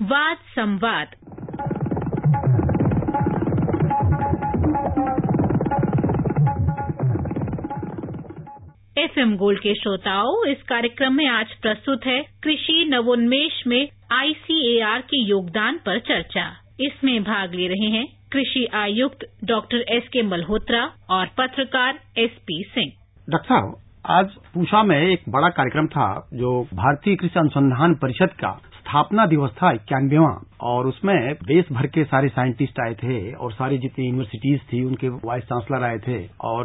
वाद संवाद FM gold के श्रोताओं, इस कार्यक्रम में आज प्रस्तुत है कृषि नवोन्मेष में आईसीएआर के योगदान पर चर्चा। इसमें भाग ले रहे हैं कृषि आयुक्त डॉक्टर एस के मल्होत्रा और पत्रकार एस पी सिंह। डॉक्टर साहब, आज पूषा में एक बड़ा कार्यक्रम था जो भारतीय कृषि अनुसंधान परिषद का स्थापना दिवस था इक्यानवेवा, और उसमें देश भर के सारे साइंटिस्ट आए थे, और सारी जितनी यूनिवर्सिटीज थी, उनके वाइस चांसलर आए थे, और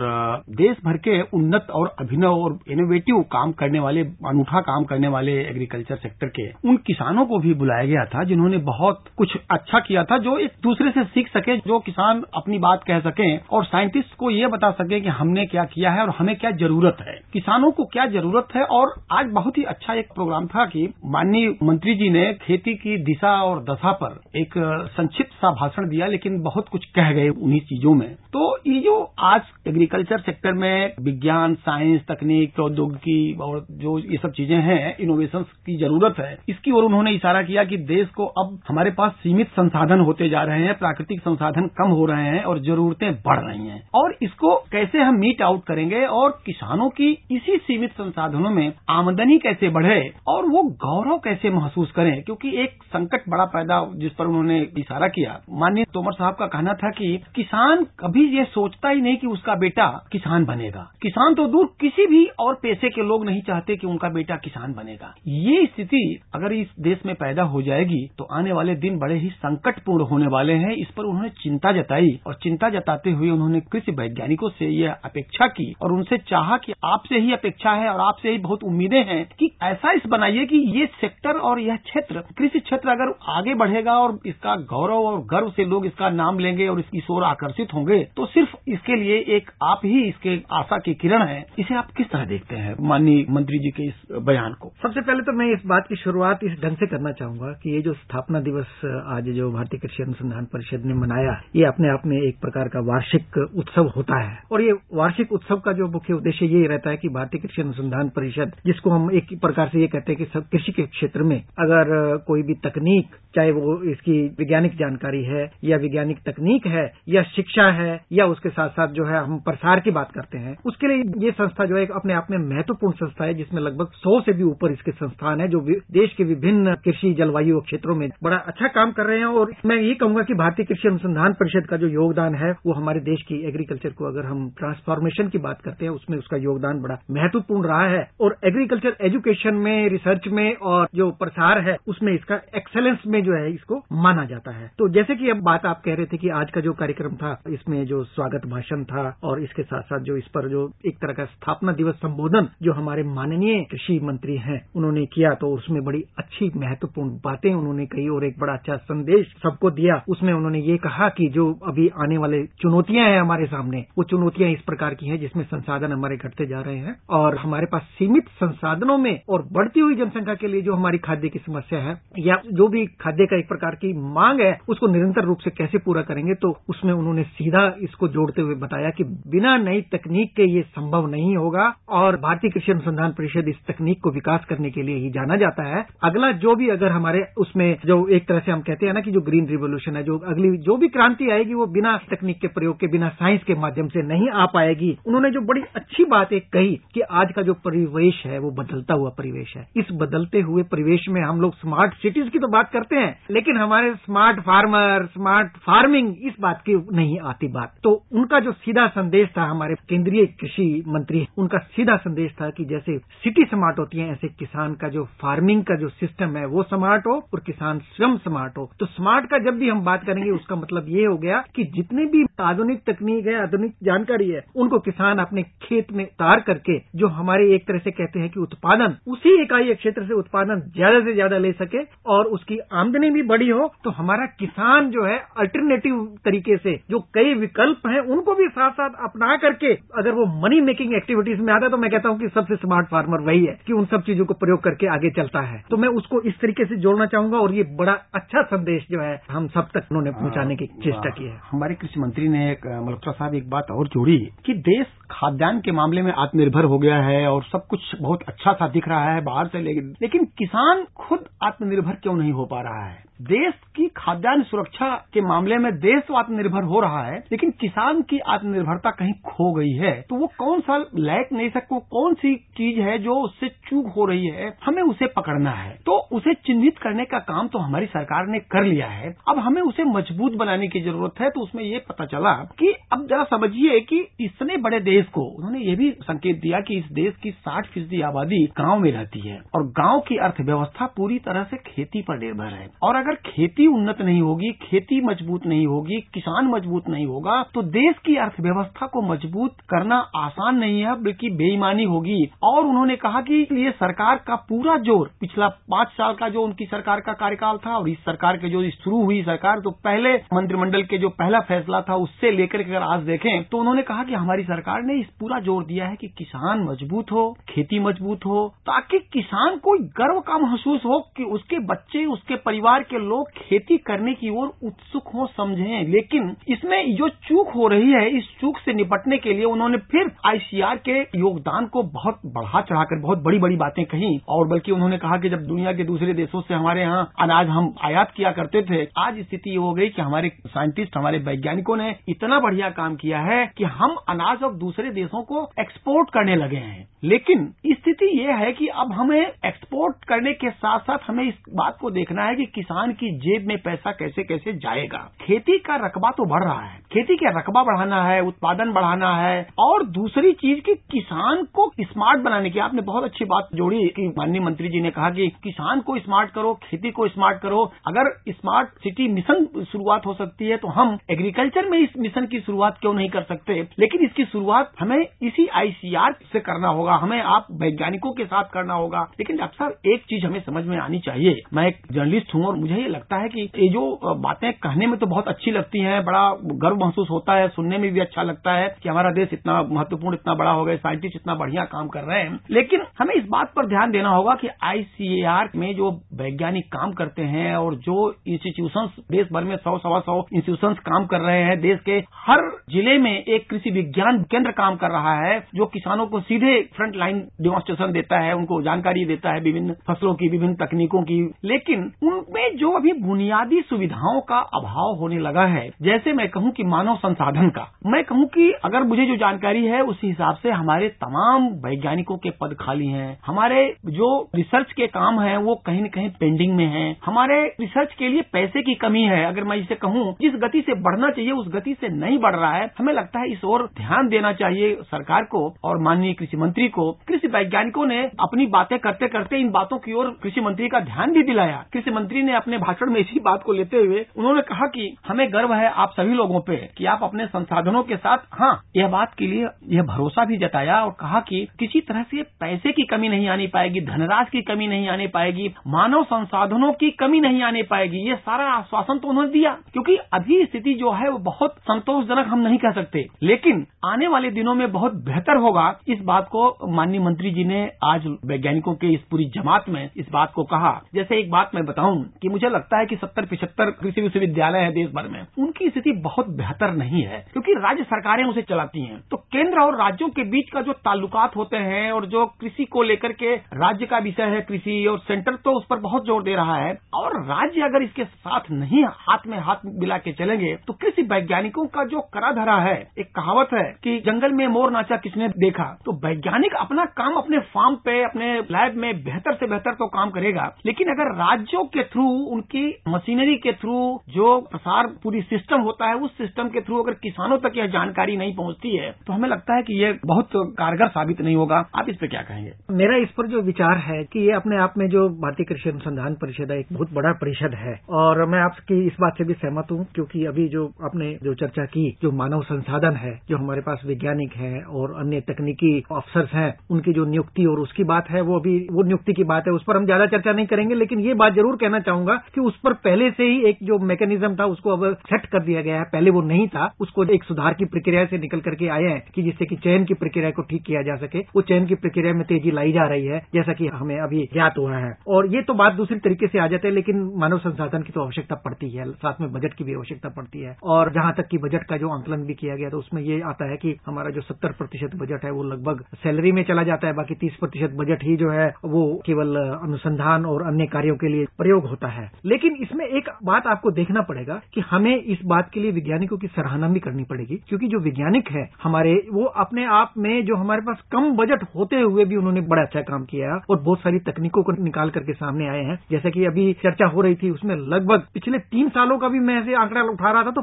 देश भर के उन्नत और अभिनव और इनोवेटिव काम करने वाले, अनूठा काम करने वाले एग्रीकल्चर सेक्टर के, उन किसानों को भी बुलाया गया था, जिन्होंने बहुत कुछ अच्छा किया था, जो एक दूसरे से सीख सके, जो किसान अपनी बात कह सके, और साइंटिस्ट को ये बता सके कि हमने क्या किया है और हमें क्या ज़रूरत है। किसानों को क्या ज़रूरत है, और आज बहुत ही अच्छा एक प्रोग्राम था कि माननीय मंत्री जी ने खेती की दिशा और दशा पर एक संक्षिप्त सा भाषण दिया, लेकिन बहुत कुछ कह गए उन्हीं चीज़ों में। तो ये जो आज एग्रीकल्चर सेक्टर में विज्ञान साइंस तकनीक प्रौद्योगिकी और जो ये सब चीज़ें हैं इनोवेशन की ज़रूरत है, इसकी ओर उन्होंने इशारा किया कि देश को अब हमारे पास सीमित संसाधन होते जा रहे हैं, प्राकृतिक संसाधन कम हो रहे हैं और जरूरतें बढ़ रही हैं। और इसको कैसे हम मीट आउट करेंगे और किसानों की इसी सीमित संसाधनों में आमदनी कैसे बढ़े और वो गौरव कैसे महसूस करें क्योंकि एक संकट बड़ा पैदा जिस पर उन्होंने इशारा किया। माननीय तोमर साहब का कहना था कि किसान कभी ये सोचता ही नहीं कि उसका बेटा किसान बनेगा। किसान तो दूर किसी भी और पेशे के लोग नहीं चाहते कि उनका बेटा किसान बनेगा। ये स्थिति अगर इस देश में पैदा हो जाएगी तो आने वाले दिन बड़े ही संकटपूर्ण होने वाले हैं। इस पर उन्होंने चिंता जताई और चिंता जताते हुए उन्होंने कृषि वैज्ञानिकों से यह अपेक्षा की और उनसे चाहा कि आपसे ही अपेक्षा है और आपसे ही बहुत उम्मीदें हैं कि ऐसा इस बनाइए कि ये सेक्टर और यह क्षेत्र, कृषि क्षेत्र अगर आगे बढ़ेगा और इसका गौरव और गर्व से लोग इसका नाम लेंगे और इसकी ओर आकर्षित होंगे तो सिर्फ़ इसके लिए एक आप ही इसके आशा की किरण है। इसे आप किस तरह देखते हैं, माननीय मंत्री जी के इस बयान को? सबसे पहले तो मैं इस बात की शुरुआत इस ढंग से करना चाहूँगा कि ये जो स्थापना दिवस आज जो भारतीय कृषि अनुसंधान परिषद ने मनाया, ये अपने आप में एक प्रकार का वार्षिक उत्सव होता है। और ये वार्षिक उत्सव का जो मुख्य उद्देश्य ये रहता है कि भारतीय कृषि अनुसंधान परिषद, जिसको हम एक प्रकार से ये कहते हैं कि कृषि के क्षेत्र में अगर कोई भी तकनीक, चाहे वो इसकी वैज्ञानिक जानकारी है, या वैज्ञानिक तकनीक है, या शिक्षा है, या उसके साथ साथ जो है हम प्रसार की बात करते हैं, उसके लिए ये संस्था जो है अपने आप में महत्वपूर्ण संस्था है, जिसमें लगभग सौ से भी ऊपर इसके संस्थान है, जो देश के विभिन्न कृषि, जलवायु क्षेत्रों में बड़ा अच्छा काम कर रहे हैं। और मैं ये कहूँगा कि भारतीय कृषि अनुसंधान परिषद का जो योगदान है, वो हमारे देश की एग्रीकल्चर को अगर हम ट्रांसफॉर्मेशन की बात करते हैं, उसमें उसका योगदान बड़ा महत्वपूर्ण रहा है। और एग्रीकल्चर एजुकेशन में रिसर्च में और जो प्रसार है, उसमें इसका एक्सेलेंस में जो है इसको माना जाता है। तो जैसे कि अब बात आप कह रहे थे कि आज का जो कार्यक्रम था, इसमें जो स्वागत भाषण था और इसके साथ साथ जो इस पर जो एक तरह का स्थापना दिवस संबोधन जो हमारे माननीय कृषि मंत्री हैं, उन्होंने किया तो उसमें बड़ी अच्छी महत्वपूर्ण बातें उन्होंने कही और एक बड़ा अच्छा संदेश सबको दिया। उसमें उन्होंने ये कहा कि जो अभी आने वाले चुनौतियाँ हैं हमारे सामने, वो चुनौतियाँ इस प्रकार की हैं जिसमें संसाधन हमारे घटते जा रहे हैं और हमारे पास सीमित संसाधनों में और बढ़ती हुई जनसंख्या के लिए जो हमारी खाद्य की समस्या है, या जो भी खाद्य का एक प्रकार की मांग है, उसको निरंतर रूप से कैसे पूरा करेंगे तो उसमें उन्होंने सीधा इसको जोड़ते हुए बताया कि बिना नई तकनीक के ये संभव नहीं होगा, और भारतीय कृषि अनुसंधान परिषद इस तकनीक को विकास करने के लिए ही जाना जाता है। अगला जो भी अगर हमारे उसमें जो एक तरह से हम कहते हैं ना कि जो ग्रीन रिवोल्यूशन है, जो अगली जो भी क्रांति आएगी, वो बिना तकनीक के प्रयोग के, बिना साइंस के माध्यम से नहीं आ पाएगी। उन्होंने जो बड़ी अच्छी बात एक कही कि आज का जो परिवेश है, वो बदलता हुआ परिवेश है। इस बदलते हुए परिवेश में हम लोग स्मार्ट सिटीज़ की तो बात करते हैं, लेकिन हमारे स्मार्ट फार्मर स्मार्ट फ़ार्मिंग इस बात की नहीं आती बात। तो उनका जो सीधा संदेश था हमारे केंद्रीय कृषि मंत्री, उनका सीधा संदेश था कि जैसे सिटी स्मार्ट होती है, ऐसे किसान का जो फ़ार्मिंग का जो सिस्टम है, वो स्मार्ट हो और किसान स्वयं स्मार्ट हो। तो स्मार्ट का जब भी हम बात करेंगे, उसका मतलब ये हो गया कि जितने भी आधुनिक तकनीक है, आधुनिक जानकारी है, उनको किसान अपने खेत में उतार करके, जो हमारे एक तरह से कहते हैं कि उत्पादन, उसी इकाई क्षेत्र से उत्पादन ज़्यादा से ज़्यादा ले सके और उसकी आमदनी भी बड़ी हो तो हमारा किसान जो है अल्टरनेटिव तरीके से जो कई विकल्प हैं उनको भी साथ साथ अपना करके अगर वो मनी मेकिंग एक्टिविटीज़ में आता है तो मैं कहता हूँ कि सबसे स्मार्ट फार्मर वही है कि उन सब चीज़ों को प्रयोग करके आगे चलता है। तो मैं उसको इस तरीके से जोड़ना चाहूँगा और ये बड़ा अच्छा संदेश जो है हम सब तक उन्होंने पहुँचाने की चेष्टा की है। हमारे कृषि मंत्री ने एक मल्होत्रा साहब एक बात और जोड़ी कि देश खाद्यान्न के मामले में आत्मनिर्भर हो गया है और सब कुछ बहुत अच्छा सा दिख रहा है बाहर से लेकिन लेकिन किसान खुद आत्मनिर्भर क्यों नहीं हो पा रहा है? देश की खाद्यान्न सुरक्षा के मामले में देश तो आत्मनिर्भर हो रहा है, लेकिन किसान की आत्मनिर्भरता कहीं खो गई है। तो वो कौन सा लैक नहीं सकता कौन सी चीज़ है जो उससे चूक हो रही है, हमें उसे पकड़ना है। तो उसे चिन्हित करने का काम तो हमारी सरकार ने कर लिया है। अब हमें उसे मज़बूत बनाने की ज़रूरत है तो उसमें ये पता चला कि अब जरा समझिए कि इतने बड़े देश को, उन्होंने ये भी संकेत दिया कि इस देश की साठ फ़ीसदी आबादी गाँव में रहती है, और गाँव की अर्थव्यवस्था पूरी तरह से खेती पर निर्भर है। और अगर खेती उन्नत नहीं होगी, खेती मज़बूत नहीं होगी, किसान मज़बूत नहीं होगा तो देश की अर्थव्यवस्था को मज़बूत करना आसान नहीं है, बल्कि बेईमानी होगी। और उन्होंने कहा कि ये सरकार का पूरा ज़ोर, पिछला पाँच साल का जो उनकी सरकार का कार्यकाल था और इस सरकार के जो शुरू हुई सरकार तो पहले मंत्रिमंडल के जो पहला फैसला था, उससे लेकर अगर आज देखें तो उन्होंने कहा कि हमारी सरकार ने इस पूरा ज़ोर दिया है कि किसान मज़बूत हो, खेती मज़बूत हो, ताकि किसान को गर्व का महसूस हो कि उसके बच्चे, उसके परिवार के लोग खेती करने की ओर उत्सुक हो, समझें। लेकिन इसमें जो चूक हो रही है, इस चूक से निपटने के लिए उन्होंने फिर आईसीआर के योगदान को बहुत बढ़ा चढ़ाकर बहुत बड़ी बड़ी बातें कही। और बल्कि उन्होंने कहा कि जब दुनिया के दूसरे देशों से हमारे यहाँ अनाज हम आयात किया करते थे, आज स्थिति ये हो गई कि हमारे साइंटिस्ट, हमारे वैज्ञानिकों ने इतना बढ़िया काम किया है कि हम अनाज अब दूसरे देशों को एक्सपोर्ट करने लगे हैं। लेकिन स्थिति ये है कि अब हमें एक्सपोर्ट करने के साथ साथ हमें इस बात को देखना है कि किसान की जेब में पैसा कैसे कैसे जाएगा? खेती का रकबा तो बढ़ रहा है। खेती का रकबा बढ़ाना है, उत्पादन बढ़ाना है और दूसरी चीज़ की किसान को स्मार्ट बनाने की आपने बहुत अच्छी बात जोड़ी कि माननीय मंत्री जी ने कहा कि किसान को स्मार्ट करो, खेती को स्मार्ट करो। अगर स्मार्ट सिटी मिशन शुरुआत हो सकती है तो हम एग्रीकल्चर में इस मिशन की शुरुआत क्यों नहीं कर सकते? लेकिन इसकी शुरुआत हमें इसी आईसीआर से करना होगा, हमें आप वैज्ञानिकों के साथ करना होगा। लेकिन डॉक्टर साहब, एक चीज़ हमें समझ में आनी चाहिए। मैं एक जर्नलिस्ट हूँ और मुझे ये लगता है कि ये जो बातें कहने में तो बहुत अच्छी लगती हैं, बड़ा गर्व महसूस होता है, सुनने में भी अच्छा लगता है कि हमारा देश इतना महत्वपूर्ण, इतना बड़ा हो गया, साइंटिस्ट इतना बढ़िया काम कर रहे हैं। लेकिन हमें इस बात पर ध्यान देना होगा कि आईसीएआर में जो वैज्ञानिक काम करते हैं और जो इंस्टीट्यूशंस, देश भर में सौ, सवा सौ इंस्टीट्यूशंस काम कर रहे हैं, देश के हर ज़िले में एक कृषि विज्ञान केंद्र काम कर रहा है, जो किसानों को सीधे फ्रंट लाइन डिमॉन्स्ट्रेशन देता है, उनको जानकारी देता है विभिन्न फ़सलों की, विभिन्न तकनीकों की। लेकिन उनमें जो अभी बुनियादी सुविधाओं का अभाव होने लगा है, जैसे मैं कहूँ कि मानव संसाधन का। मैं कहूँ कि अगर मुझे जो जानकारी है, उस हिसाब से हमारे तमाम वैज्ञानिकों के पद खाली हैं। हमारे जो रिसर्च के काम हैं, वो कहीं न कहीं पेंडिंग में हैं। हमारे रिसर्च के लिए पैसे की कमी है, अगर मैं इसे कहूँ, जिस गति से बढ़ना चाहिए, उस गति से नहीं बढ़ रहा है। हमें लगता है इस ओर ध्यान देना चाहिए सरकार को और माननीय कृषि मंत्री को। कृषि वैज्ञानिकों ने अपनी बातें करते करते इन बातों की ओर कृषि मंत्री का ध्यान भी दिलाया। कृषि मंत्री ने अपने भाषण में इसी बात को लेते हुए उन्होंने कहा कि हमें गर्व है आप सभी लोगों पे कि आप अपने संसाधनों के साथ हाँ यह बात के लिए यह भरोसा भी जताया और कहा कि किसी तरह से पैसे की कमी नहीं आनी पाएगी, धनराशि की कमी नहीं आने पाएगी, मानव संसाधनों की कमी नहीं आने पाएगी, ये सारा आश्वासन तो उन्होंने दिया। क्योंकि अभी स्थिति जो है वो बहुत संतोषजनक हम नहीं कह सकते। लेकिन आने वाले दिनों में बहुत बेहतर होगा, इस बात को माननीय मंत्री जी ने आज वैज्ञानिकों के इस पूरी जमात में इस बात को कहा। जैसे एक बात मैं बताऊँ कि मुझे लगता है कि सत्तर पिछहत्तर कृषि विश्वविद्यालय है देश भर में। उनकी स्थिति बहुत बेहतर नहीं है, क्योंकि राज्य सरकारें उसे चलाती हैं। तो केंद्र और राज्यों के बीच का जो ताल्लुकात होते हैं और जो कृषि को लेकर के राज्य का विषय है कृषि और सेंटर तो उस पर बहुत ज़ोर दे रहा है। और राज्य अगर इसके साथ नहीं हाथ में हाथ मिला के चलेंगे तो कृषि वैज्ञानिकों का जो करा धरा है, एक कहावत है कि जंगल में मोर नाचा किसने देखा? तो वैज्ञानिक अपना काम अपने फार्म पे, अपने लैब में बेहतर से बेहतर तो काम करेगा। लेकिन अगर राज्यों के थ्रू उनकी मशीनरी के थ्रू जो प्रसार पूरी सिस्टम होता है, उस सिस्टम के थ्रू अगर किसानों तक यह जानकारी नहीं पहुँचती है तो हमें लगता है कि ये बहुत कारगर साबित नहीं होगा। आप इस पर क्या कहेंगे? मेरा इस पर जो विचार है कि ये अपने आप में जो भारतीय कृषि अनुसंधान परिषद है, एक बहुत बड़ा परिषद है। और मैं आपकी इस बात से भी सहमत हूँ, क्योंकि अभी जो आपने जो चर्चा की, जो मानव संसाधन है, जो हमारे पास वैज्ञानिक है और अन्य तकनीकी अफसर्स हैं, उनकी जो नियुक्ति और उसकी बात है, वो अभी, वो नियुक्ति की बात है, उस पर हम ज़्यादा चर्चा नहीं करेंगे, लेकिन ये बात ज़रूर कहना चाहूँगा कि उस पर पहले से ही एक जो मैकेनिज्म था, उसको अब सेट कर दिया गया है। पहले वो नहीं था, उसको एक सुधार की प्रक्रिया से निकल करके आए हैं कि जिससे कि चयन की प्रक्रिया को ठीक किया जा सके। वो चयन की प्रक्रिया में तेज़ी लाई जा रही है, जैसा कि हमें अभी ज्ञात हुआ है। और ये तो बात दूसरी तरीके से आ जाते हैं, लेकिन मानव संसाधन की तो आवश्यकता पड़ती है, साथ में बजट की भी आवश्यकता पड़ती है। और जहाँ तक की बजट का जो आंकलन भी किया गया तो उसमें ये आता है कि हमारा जो सत्तर प्रतिशत बजट है, वो लगभग सैलरी में चला जाता है। बाकी तीस प्रतिशत बजट ही जो है, वो केवल अनुसंधान और अन्य कार्यों के लिए प्रयोग होता है। है लेकिन इसमें एक बात आपको देखना पड़ेगा कि हमें इस बात के लिए वैज्ञानिकों की सराहना भी करनी पड़ेगी, क्योंकि जो वैज्ञानिक है, हमारे, वो अपने आप में जो हमारे पास कम बजट होते हुए भी उन्होंने बड़ा अच्छा काम किया है और बहुत सारी तकनीकों को निकाल करके सामने आए हैं। जैसे कि अभी चर्चा हो रही थी, उसमें लगभग पिछले तीन सालों का भी मैं ऐसे आंकड़ा उठा रहा था तो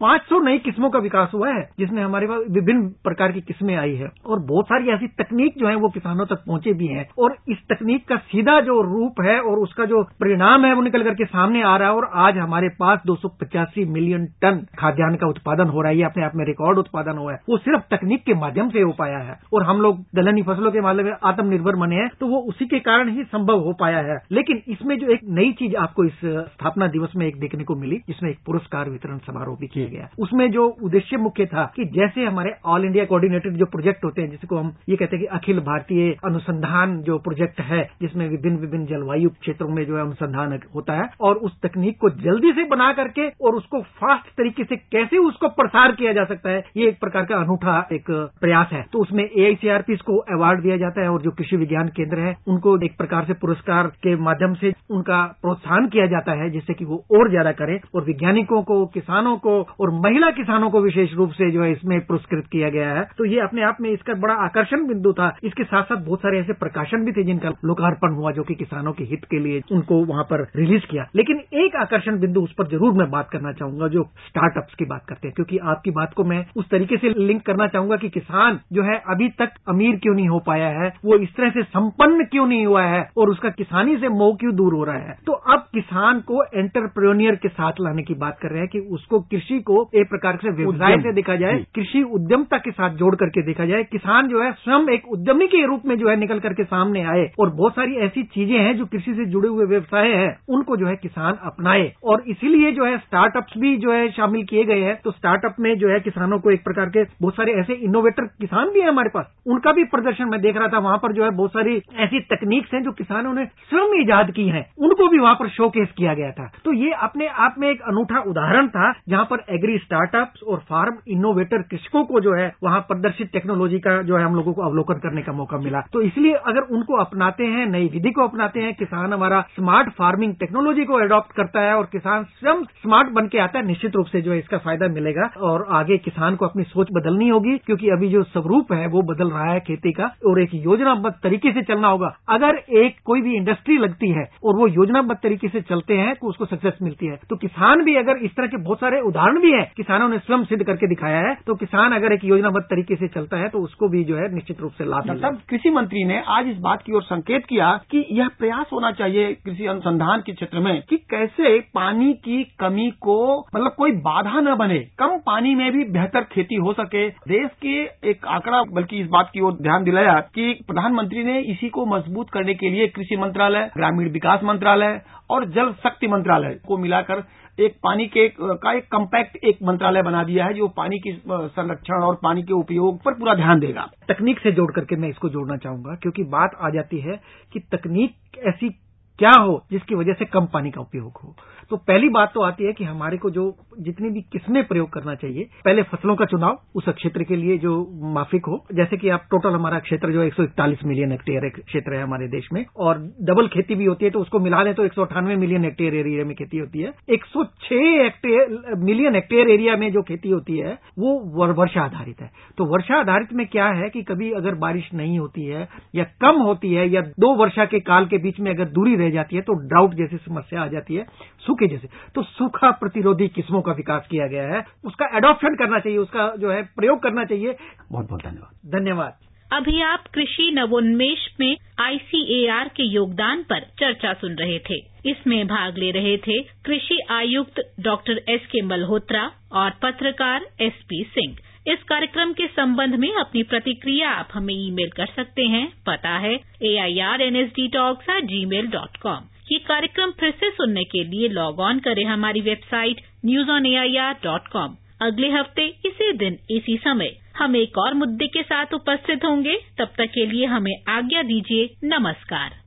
पाँच सौ नई किस्मों का विकास हुआ है, जिसमें हमारे पास विभिन्न प्रकार की किस्में आई है। और बहुत सारी ऐसी तकनीक जो है वो किसानों तक पहुँचे भी हैं। और इस तकनीक का सीधा जो रूप है और उसका जो परिणाम है वो निकल करके सामने आ रहा है और आज हमारे पास दो सौ पचासी मिलियन टन खाद्यान्न का उत्पादन हो रहा है। ये अपने आप में रिकॉर्ड उत्पादन हुआ है। वो सिर्फ़ तकनीक के माध्यम से हो पाया है और हम लोग दलहनी फ़सलों के मामले में आत्मनिर्भर बने हैं तो वो उसी के कारण ही संभव हो पाया है। लेकिन इसमें जो एक नई चीज़ आपको इस स्थापना दिवस में एक देखने को मिली जिसमें एक पुरस्कार वितरण समारोह भी किया गया। उसमें जो उद्देश्य मुख्य था कि जैसे हमारे ऑल इंडिया कोऑर्डिनेटेड जो प्रोजेक्ट होते हैं जिसको हम ये कहते हैं कि अखिल भारतीय अनुसंधान जो प्रोजेक्ट है, जिसमें विभिन्न विभिन्न जलवायु क्षेत्रों में जो है अनुसंधान होता है, और उस तकनीक को जल्दी से बना करके और उसको फास्ट तरीके से कैसे उसको प्रसार किया जा सकता है, ये एक प्रकार का अनूठा एक प्रयास है। तो उसमें एआईसीआरपी को अवार्ड दिया जाता है और जो कृषि विज्ञान केंद्र है, उनको एक प्रकार से पुरस्कार के माध्यम से उनका प्रोत्साहन किया जाता है, जिससे कि वो और ज़्यादा करें और वैज्ञानिकों को, किसानों को और महिला किसानों को विशेष रूप से जो है इसमें पुरस्कृत किया गया है। तो ये अपने आप में इसका बड़ा आकर्षण बिंदु था। इसके साथ साथ बहुत सारे ऐसे प्रकाशन भी थे जिनका लोकार्पण हुआ जो कि किसानों के हित के लिए उनको वहाँ पर रिलीज़ किया। लेकिन एक आकर्षण बिंदु उस पर ज़रूर मैं बात करना चाहूँगा जो स्टार्टअप्स की बात करते हैं क्योंकि आपकी बात को मैं उस तरीके से लिंक करना चाहूँगा कि किसान जो है अभी तक अमीर क्यों नहीं हो पाया है वो इस तरह से संपन्न क्यों नहीं हुआ है और उसका किसानी से मोह क्यों दूर हो रहा है। तो अब किसान को एंटरप्रेन्योर के साथ लाने की बात कर रहे हैं कि उसको कृषि को एक प्रकार से व्यवसाय से देखा जाए कृषि उद्यमता के साथ जोड़ करके देखा जाए। किसान जो है स्वयं एक उद्यमी के रूप में जो है निकल करके सामने आए और बहुत सारी ऐसी चीज़ें हैं जो कृषि से जुड़े हुए व्यवसाय है, उनको जो है किसान अपनाए। और इसीलिए जो है स्टार्टअप्स भी जो है शामिल किए गए हैं। तो स्टार्टअप में जो है किसानों को एक प्रकार के बहुत सारे ऐसे इनोवेटर किसान भी है हमारे पास। उनका भी प्रदर्शन मैं देख रहा था, वहाँ पर जो है बहुत सारी ऐसी तकनीक है जो किसानों ने स्वयं ईजाद की है। उनको भी वहाँ पर शोकेस किया गया था। तो ये अपने आप में एक अनूठा उदाहरण था, जहाँ पर एग्री स्टार्टअप्स और फार्म इनोवेटर कृषकों को जो है वहाँ प्रदर्शित टेक्नोलॉजी का जो है हम लोगों को अवलोकन करने का मौका मिला। तो इसलिए अगर उनको अपनाते हैं, नई विधि को अपनाते हैं, किसान हमारा स्मार्ट फ़ार्मिंग टेक्नोलॉजी को अडॉप्ट करता है और किसान स्वयं स्मार्ट बन के आता है, निश्चित रूप से जो है इसका फ़ायदा मिलेगा और आगे किसान को अपनी सोच बदलनी होगी, क्योंकि अभी जो स्वरूप है वो बदल रहा है खेती का और एक योजनाबद्ध तरीके से चलना होगा। अगर एक कोई भी इंडस्ट्री लगती है और वो योजनाबद्ध तरीके से चलते हैं तो उसको सक्सेस मिलती है। तो किसान भी अगर इस तरह के बहुत सारे उदाहरण भी है, किसानों ने स्वयं सिद्ध करके दिखाया है तो किसान अगर एक योजनाबद्ध तरीके से चलता है तो उसको भी जो है निश्चित रूप से लाभ मिलता कृषि मंत्री ने आज इस बात की ओर संकेत किया कि यह प्रयास होना चाहिए कृषि अनुसंधान के क्षेत्र में कि कैसे पानी की कमी को मतलब कोई बाधा न बने, कम पानी में भी बेहतर खेती हो सके। देश के एक आंकड़ा बल्कि इस बात की ओर ध्यान दिलाया कि प्रधानमंत्री ने इसी को मज़बूत करने के लिए कृषि मंत्रालय, ग्रामीण विकास मंत्रालय और जल शक्ति मंत्रालय को मिलाकर एक पानी के, का एक कम्पैक्ट एक मंत्रालय बना दिया है, जो पानी की संरक्षण और पानी के उपयोग पर पूरा ध्यान देगा। तकनीक से जोड़ करके मैं इसको जोड़ना चाहूँगा, क्योंकि बात आ जाती है कि तकनीक ऐसी क्या हो, जिसकी वजह से कम पानी का उपयोग हो। तो पहली बात तो आती है कि हमारे को जो, जितनी भी किस्में प्रयोग करना चाहिए, पहले फ़सलों का चुनाव, उस क्षेत्र के लिए जो माफिक हो। जैसे कि आप टोटल हमारा क्षेत्र जो एक सौ इकतालीस मिलियन हेक्टेयर क्षेत्र है हमारे देश में, और डबल खेती भी होती है तो उसको मिला दें तो एक सौ अठानवे मिलियन हेक्टेयर एरिया में खेती होती है। एक हेक्टेयर मिलियन हेक्टेयर एरिया में जो खेती होती है, वो वर्षा आधारित है। तो वर्षा आधारित में क्या है कि कभी अगर बारिश नहीं होती है, या कम होती है, या दो वर्षा के काल के बीच में अगर दूरी रह जाती है तो ड्राउट जैसी समस्या आ जाती है, सूखे जैसे। तो सूखा प्रतिरोधी किस्मों का विकास किया गया है। उसका एडॉप्शन करना चाहिए, उसका जो है प्रयोग करना चाहिए। बहुत बहुत धन्यवाद। धन्यवाद। अभी आप कृषि नवोन्मेष में आईसीएआर के योगदान पर चर्चा सुन रहे थे। इसमें भाग ले रहे थे कृषि आयुक्त डॉक्टर एस के मल्होत्रा और पत्रकार एस पी सिंह। इस कार्यक्रम के संबंध में अपनी प्रतिक्रिया आप हमें ईमेल कर सकते हैं। पता है A I R N S D talks at Gmail dot com ये कार्यक्रम फिर से सुनने के लिए लॉग ऑन करें हमारी website news on A I R dot com अगले हफ़्ते इसी दिन, इसी समय हम एक और मुद्दे के साथ उपस्थित होंगे। तब तक के लिए हमें आज्ञा दीजिए, नमस्कार।